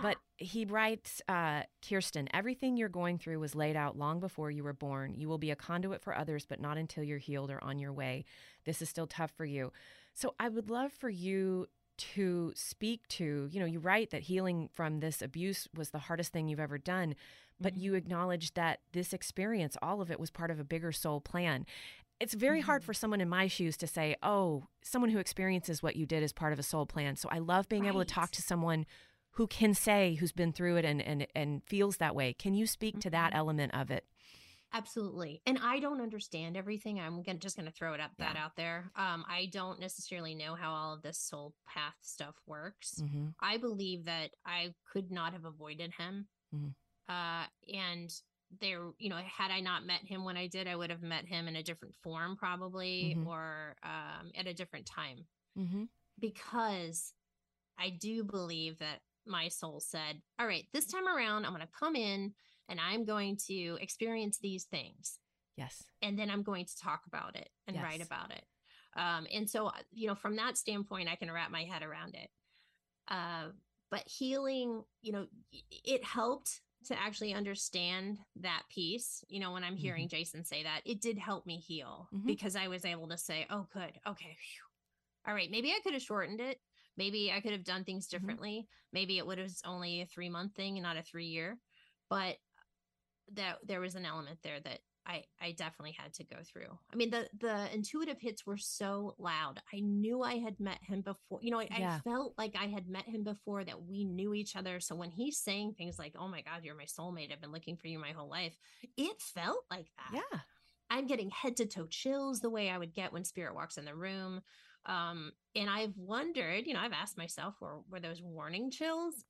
But he writes, uh, Kiersten, everything you're going through was laid out long before you were born. You will be a conduit for others, but not until you're healed or on your way. This is still tough for you. So I would love for you to speak to, you know, you write that healing from this abuse was the hardest thing you've ever done, but you mm-hmm. acknowledge that this experience, all of it was part of a bigger soul plan. It's very hard mm-hmm. for someone in my shoes to say, oh, someone who experiences what you did is part of a soul plan. So I love being able to talk to someone who can say, who's been through it and, and, and feels that way. Can you speak to that mm-hmm. element of it? Absolutely. And I don't understand everything. I'm gonna, just going to throw it up that out there. Um, I don't necessarily know how all of this soul path stuff works. Mm-hmm. I believe that I could not have avoided him. Mhm. Uh, and there, you know, had I not met him when I did, I would have met him in a different form, probably, Mhm. or um, at a different time. Mm-hmm. Because I do believe that my soul said, All right, this time around, I'm going to come in and I'm going to experience these things Yes. and then I'm going to talk about it and write about it. Um, and so, uh, you know, from that standpoint, I can wrap my head around it. Uh, but healing, you know, it helped to actually understand that piece. You know, when I'm hearing Jason say that, it did help me heal Mhm. because I was able to say, oh, good. Okay. phew. All right. Maybe I could have shortened it. Maybe I could have done things differently. Maybe it would have only a three month thing and not a three year. But that there was an element there that I I definitely had to go through. I mean the the intuitive hits were so loud. I knew I had met him before. You know, I, Yeah. I felt like I had met him before that we knew each other. So when he's saying things like, "Oh my god, you're my soulmate. I've been looking for you my whole life." It felt like that. Yeah. I'm getting head to toe chills the way I would get when spirit walks in the room. Um, and I've wondered, you know, I've asked myself, were were those warning chills,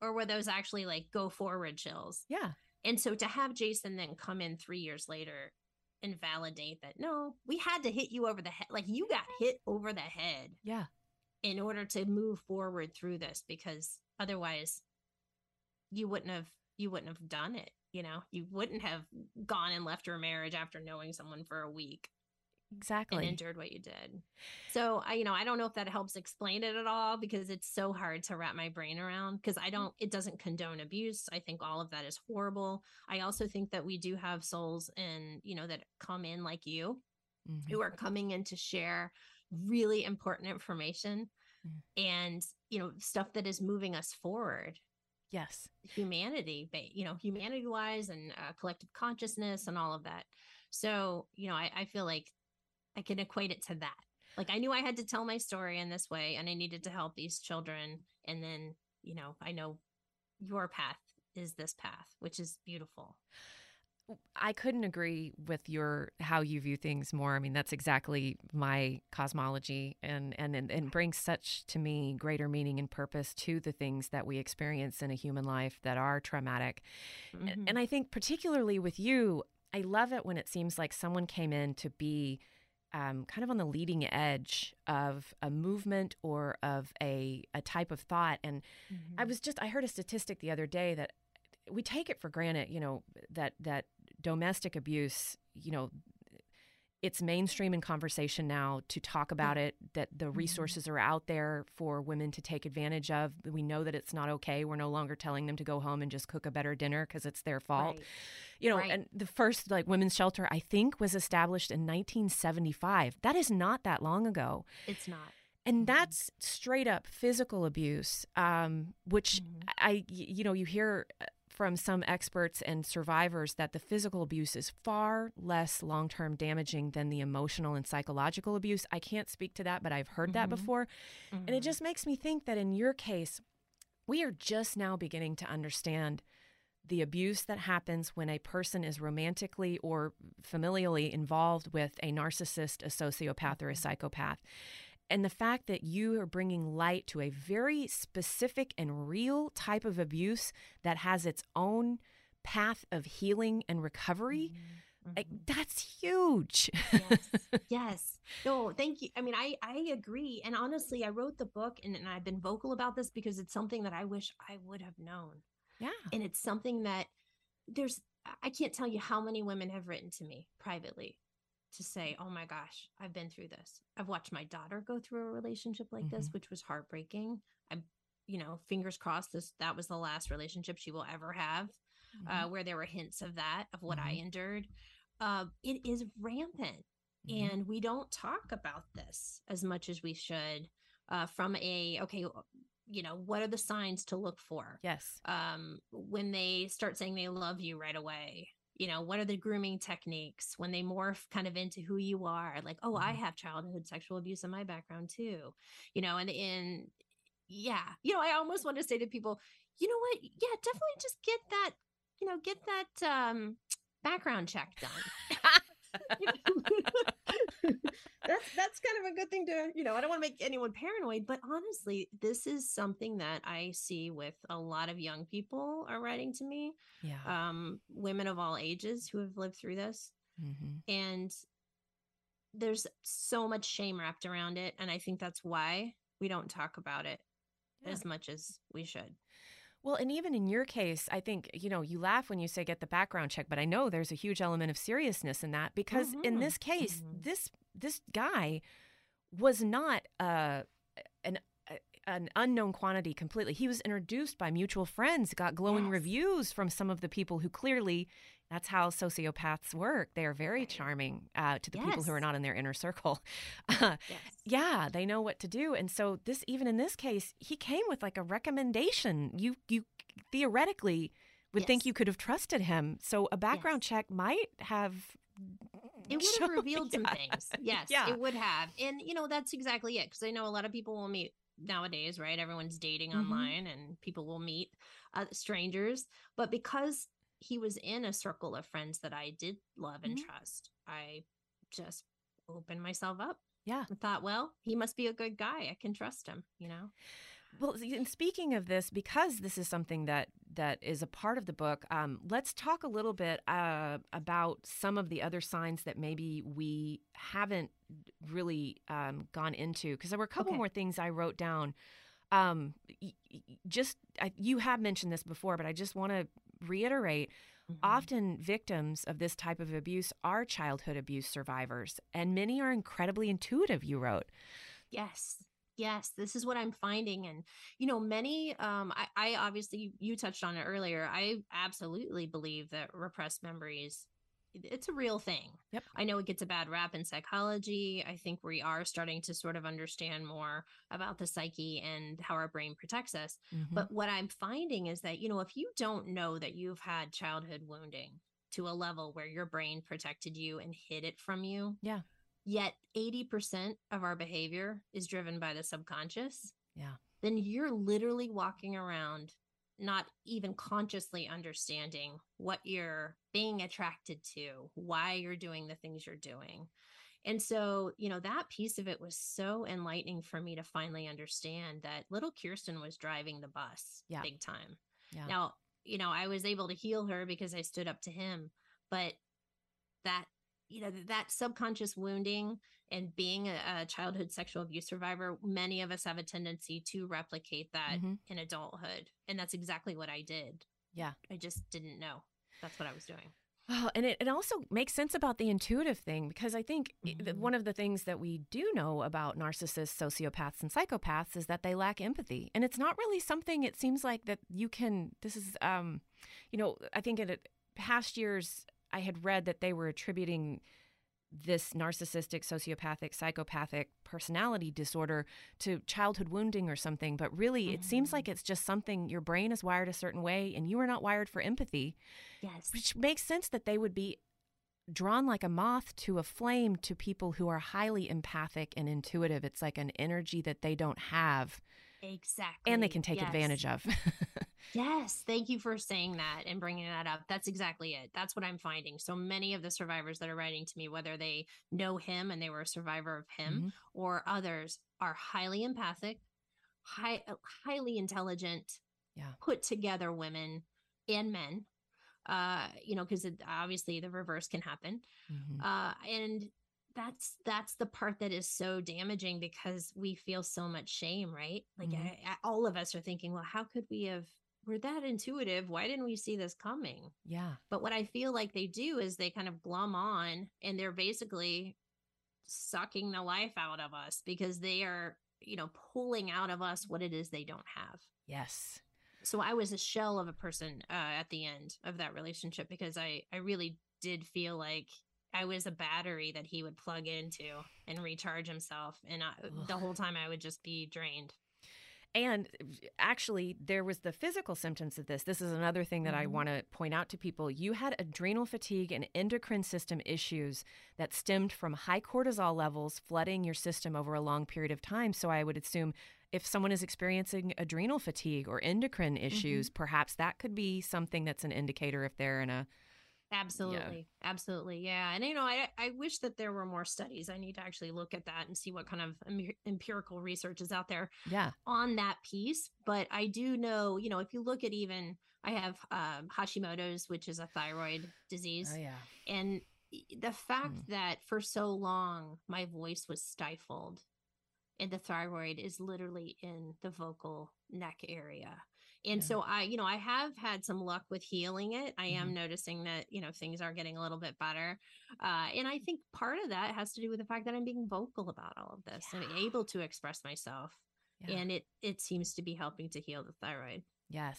or were those actually like go forward chills? Yeah. And so to have Jason then come in three years later and validate that no, we had to hit you over the head, like you got hit over the head Yeah. in order to move forward through this because otherwise you wouldn't have you wouldn't have done it you know you wouldn't have gone and left your marriage after knowing someone for a week and Exactly. endured what you did so i you know i don't know if that helps explain it at all because it's so hard to wrap my brain around because i don't it doesn't condone abuse i think all of that is horrible i also think that we do have souls and you know that come in like you Mhm. who are coming in to share really important information Mm. and you know stuff that is moving us forward Yes. humanity you know humanity wise and uh, collective consciousness and all of that so you know I, I feel like i can equate it to that like i knew i had to tell my story in this way and i needed to help these children and then you know i know your path is this path which is beautiful I couldn't agree with your how you view things more. I mean, that's exactly my cosmology and and and, and brings such to me greater meaning and purpose to the things that we experience in a human life that are traumatic. Mhm. And I think particularly with you, I love it when it seems like someone came in to be um, kind of on the leading edge of a movement or of a, a type of thought. And I was just I heard a statistic the other day that we take it for granted, you know, that that domestic abuse, you know, it's mainstream in conversation now to talk about it that the resources are out there for women to take advantage of we know that it's not okay we're no longer telling them to go home and just cook a better dinner because it's their fault Right. you know Right. and the first like women's shelter i think was established in 1975 that is not that long ago it's not and Mhm. that's straight up physical abuse um, which Mhm. I, you know, you hear uh, from some experts and survivors that the physical abuse is far less long term damaging than the emotional and psychological abuse. I can't speak to that, but I've heard that Mhm. before. And it Mhm. just makes me think that in your case, we are just now beginning to understand the abuse that happens when a person is romantically or familially involved with a narcissist, a sociopath, or a psychopath. And the fact that you are bringing light to a very specific and real type of abuse that has its own path of healing and recovery. Like, Mhm. that's huge. yes <laughs> yes no thank you i mean i i agree and honestly i wrote the book and, and i've been vocal about this because it's something that i wish i would have known yeah. and it's something that there's i can't tell you how many women have written to me privately to say oh my gosh i've been through this i've watched my daughter go through a relationship like this which was heartbreaking i you know fingers crossed this that was the last relationship she will ever have uh, where there were hints of that of what i Mhm. endured uh, it is rampant Mhm. and we don't talk about this as much as we should uh, from a okay you know what are the signs to look for yes. um, when they start saying they love you right away you know what are the grooming techniques when they morph kind of into who you are like oh i Mhm. have childhood sexual abuse in my background too you know and in yeah you know i almost want to say to people you know what? Yeah definitely just get that you know get that um background check done <laughs> <laughs> <laughs> <laughs> that's that's kind of a good thing to you know i don't want to make anyone paranoid but honestly this is something that i see with a lot of young people are writing to me yeah. um women of all ages who have lived through this Mhm. and there's so much shame wrapped around it and i think that's why we don't talk about it Yeah. as much as we should Well, and even in your case, I think, you know, you laugh when you say get the background check, but I know there's a huge element of seriousness in that because in Mhm. this case, Mhm. this this guy was not uh an a- an unknown quantity completely. He was introduced by mutual friends, got glowing Yes. reviews from some of the people who clearly that's how sociopaths work. They are very charming uh, to the people who are not in their inner circle. <laughs> Yes yeah, they know what to do. And so this even in this case, he came with like a recommendation. You you theoretically would think you could have trusted him. So a background check might have it would have <laughs> revealed some yeah. things yes Yeah. it would have and you know that's exactly it because i know a lot of people will meet nowadays right everyone's dating Mhm. online and people will meet uh, strangers but because he was in a circle of friends that i did love and Mhm. trust i just opened myself up Yeah. I thought well he must be a good guy i can trust him you know Well, and speaking of this, because this is something that that is a part of the book, um, let's talk a little bit uh, about some of the other signs that maybe we haven't really um, gone into. Because there were a couple Okay. more things I wrote down. Um, just I, you have mentioned this before, but I just want to reiterate. Mhm. Often, victims of this type of abuse are childhood abuse survivors, and many are incredibly intuitive. You wrote. Yes. Yes, this is what I'm finding. And, you know, many, um, I, I obviously, you touched on it earlier. I absolutely believe that repressed memories, it's a real thing. Yep. I know it gets a bad rap in psychology. I think we are starting to sort of understand more about the psyche and how our brain protects us. Mhm. But what I'm finding is that, you know, if you don't know that you've had childhood wounding to a level where your brain protected you and hid it from you, Yeah. yet 80% of our behavior is driven by the subconscious, yeah. then you're literally walking around not even consciously understanding what you're being attracted to, why you're doing the things you're doing. And so, you know, that piece of it was so enlightening for me to finally understand that little Kiersten was driving the bus Yeah. big time. Yeah. Now, you know, I was able to heal her because I stood up to him, but that, you know, that subconscious wounding and being a, a childhood sexual abuse survivor, many of us have a tendency to replicate that Mhm. in adulthood. And that's exactly what I did. Yeah. I just didn't know that's what I was doing. Oh, and it, it also makes sense about the intuitive thing because I think Mhm. one of the things that we do know about narcissists, sociopaths, and psychopaths is that they lack empathy. And it's not really something it seems like that you can, this is, um, you know, I think in past years I had read that they were attributing this narcissistic, sociopathic, psychopathic personality disorder to childhood wounding or something. But really, it seems like mm. it's just something your brain is wired a certain way and you are not wired for empathy Yes. which makes sense that they would be drawn like a moth to a flame to people who are highly empathic and intuitive. It's like an energy that they don't have Exactly. and they can take Yes. advantage of. <laughs> Yes, thank you for saying that and bringing that up. That's exactly it. That's what I'm finding. So many of the survivors that are writing to me, whether they know him and they were a survivor of him, Mhm. or others, are highly empathic, high, uh, highly intelligent, Yeah. put together women and men uh you know because obviously the reverse can happen Mhm. uh and that's that's the part that is so damaging because we feel so much shame right like Mhm. I, I- all of us are thinking well how could we have we're that intuitive why didn't we see this coming yeah. but what i feel like they do is they kind of glum on and they're basically sucking the life out of us because they are you know pulling out of us what it is they don't have Yes. so i was a shell of a person uh, at the end of that relationship because i i really did feel like i was a battery that he would plug into and recharge himself and I, the whole time i would just be drained And actually, there was the physical symptoms of this. This is another thing that I Mhm. want to point out to people. You had adrenal fatigue and endocrine system issues that stemmed from high cortisol levels flooding your system over a long period of time. So I would assume if someone is experiencing adrenal fatigue or endocrine issues, perhaps that could be something that's an indicator if they're in a absolutely absolutely yeah and you know i i wish that there were more studies i need to actually look at that and see what kind of em- empirical research is out there yeah. on that piece but i do know you know if you look at even i have um, hashimoto's which is a thyroid disease Oh yeah. and the fact Mm. that for so long my voice was stifled and the thyroid is literally in the vocal neck area and Yeah. so i you know i have had some luck with healing it i Mm-hmm. am noticing that you know things are getting a little bit better uh, and i think part of that has to do with the fact that i'm being vocal about all of this and Yeah. able to express myself Yeah. and it it seems to be helping to heal the thyroid Yes.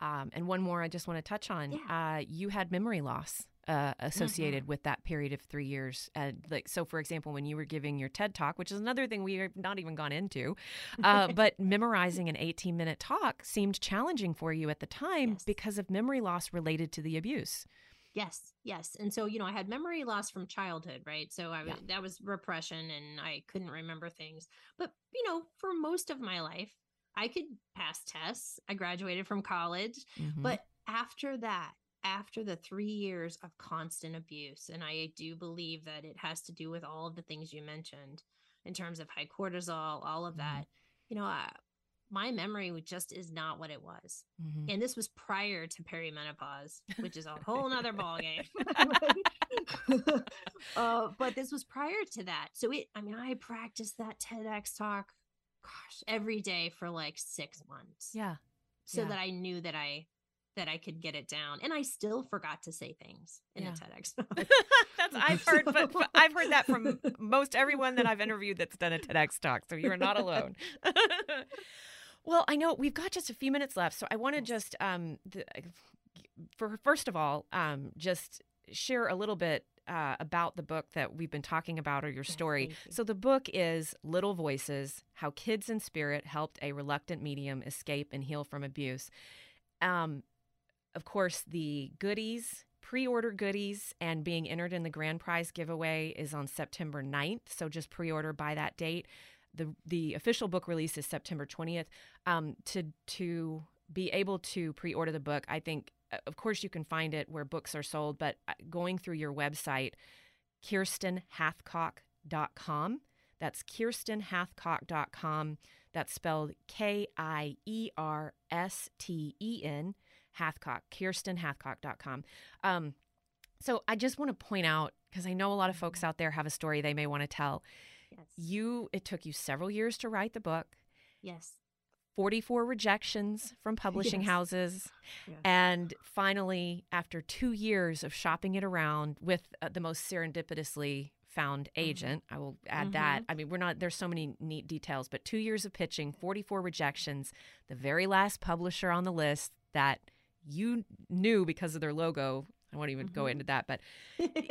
Um, and one more I just want to touch on. Uh, you had memory loss uh, associated with that period of three years. And like, so for example, when you were giving your TED talk, which is another thing we have not even gone into, uh, <laughs> but memorizing an 18 minute talk seemed challenging for you at the time Yes. because of memory loss related to the abuse. Yes, yes. And so, you know, I had memory loss from childhood, right? So I Yeah. that was repression and I couldn't remember things. But, you know, for most of my life, I could pass tests. I graduated from college, Mhm. but after that, after the 3 years of constant abuse, and I do believe that it has to do with all of the things you mentioned in terms of high cortisol, all of Mhm. that. You know, uh, my memory just is not what it was Mhm. and this was prior to perimenopause, which is a whole nother ballgame. <laughs> <laughs> uh, but this was prior to that. So it, I mean, I practiced that TEDx talk, gosh, every day for like six months. yeah. So yeah. that I knew that I that I could get it down. And I still forgot to say things in Yeah. a TEDx <laughs> <laughs> that's I've heard, but, but <laughs> I've heard that from most everyone that I've interviewed that's done a TEDx talk. So you are not alone. well, I know we've got just a few minutes left, so I want to just, um, the, for first of all, um, just share a little bit. Uh, about the book that we've been talking about or your story. you. So, the book is Little Voices How Kids in Spirit Helped a Reluctant Medium Escape and Heal from Abuse. Um, of course, the goodies, pre order goodies, and being entered in the grand prize giveaway is on September 9th. So just pre order by that date. The, the official book release is September 20th. Um, to, to be able to pre order the book, I think, uh, of course, you can find it where books are sold, but uh, going through your website, kierstenhathcock.com. That's kierstenhathcock.com. That's spelled K I E R S T E N, Hathcock, kierstenhathcock.com. Um, so I just want to point out, because I know a lot of folks out there have a story they may want to tell. yes. You, it took you several years to write the book, yes. 44 rejections from publishing Yes. houses. And finally, after two years of shopping it around with uh, the most serendipitously found agent, I will add that. I mean, we're not, there's so many neat details, but two years of pitching, 44 rejections, the very last publisher on the list that you knew because of their logo. I won't even go Mhm. into that, but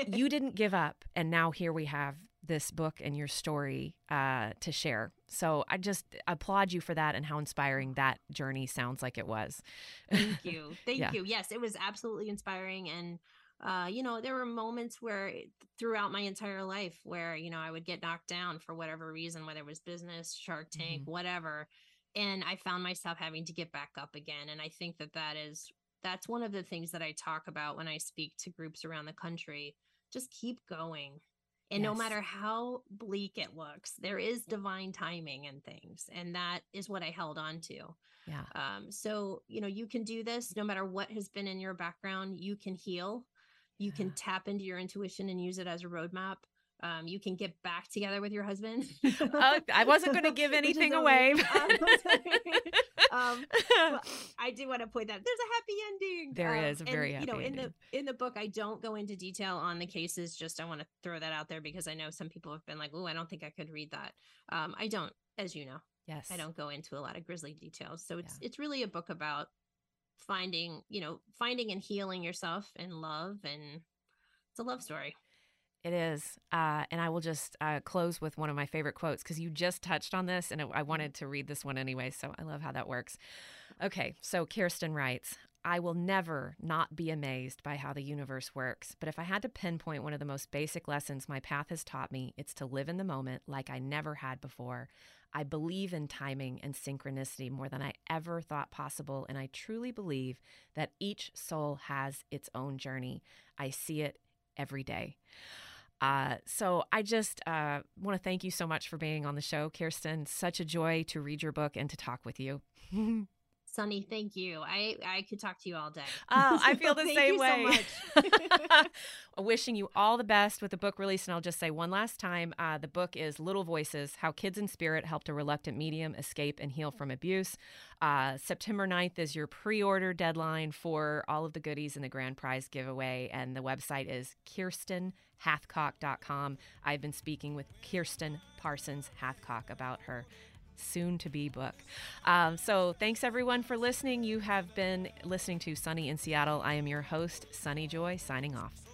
you <laughs> didn't give up. And now here we have this book and your story uh, to share. So I just applaud you for that and how inspiring that journey sounds like it was. Thank you. <laughs> Thank Yeah. you. Yes, it was absolutely inspiring. And, uh, you know, there were moments where throughout my entire life where, you know, I would get knocked down for whatever reason, whether it was business, Shark Tank, Mm-hmm. whatever. And I found myself having to get back up again. And I think that that is, that's one of the things that I talk about when I speak to groups around the country. Just keep going. And no matter how bleak it looks, there is divine timing and things. And that is what I held on to. Yeah. Um, so, you know, you can do this no matter what has been in your background. You can heal, you can tap into your intuition and use it as a roadmap. Um, you can get back together with your husband. <laughs> Oh, I wasn't going to give <laughs> anything away. <laughs> Um, I do want to point that there's a happy ending. There There is a very you know, happy in the in the book, I don't go into detail on the cases. Just I want to throw that out there because I know some people have been like, "Oh, I don't think I could read that." Um, I don't, as you know, yes. I don't go into a lot of grisly details. So it's it's really a book about finding, you know, finding and healing yourself in love, and it's a love story. It is. Uh, and I will just uh, close with one of my favorite quotes because you just touched on this and I wanted to read this one anyway. So I love how that works. Okay. So Kiersten writes I will never not be amazed by how the universe works. But if I had to pinpoint one of the most basic lessons my path has taught me, it's to live in the moment like I never had before. I believe in timing and synchronicity more than I ever thought possible. And I truly believe that each soul has its own journey. I see it every day. Uh, so I just uh, want to thank you so much for being on the show, Kiersten. Such a joy to read your book and to talk with you. <laughs> Sunny, thank you. I I could talk to you all day. Oh, I feel <laughs> the same you way. So much. <laughs> <laughs> Wishing you all the best with the book release. And I'll just say one last time uh, the book is Little Voices How Kids in Spirit Helped a Reluctant Medium Escape and Heal from Abuse. Uh, September 9th is your pre order deadline for all of the goodies in the grand prize giveaway. And the website is kierstenhathcock.com. I've been speaking with Kiersten Parsons Hathcock about her soon to be book. Um, so thanks everyone for listening. You have been listening to Sunny in Seattle. I am your host, Sunny Joy, signing off.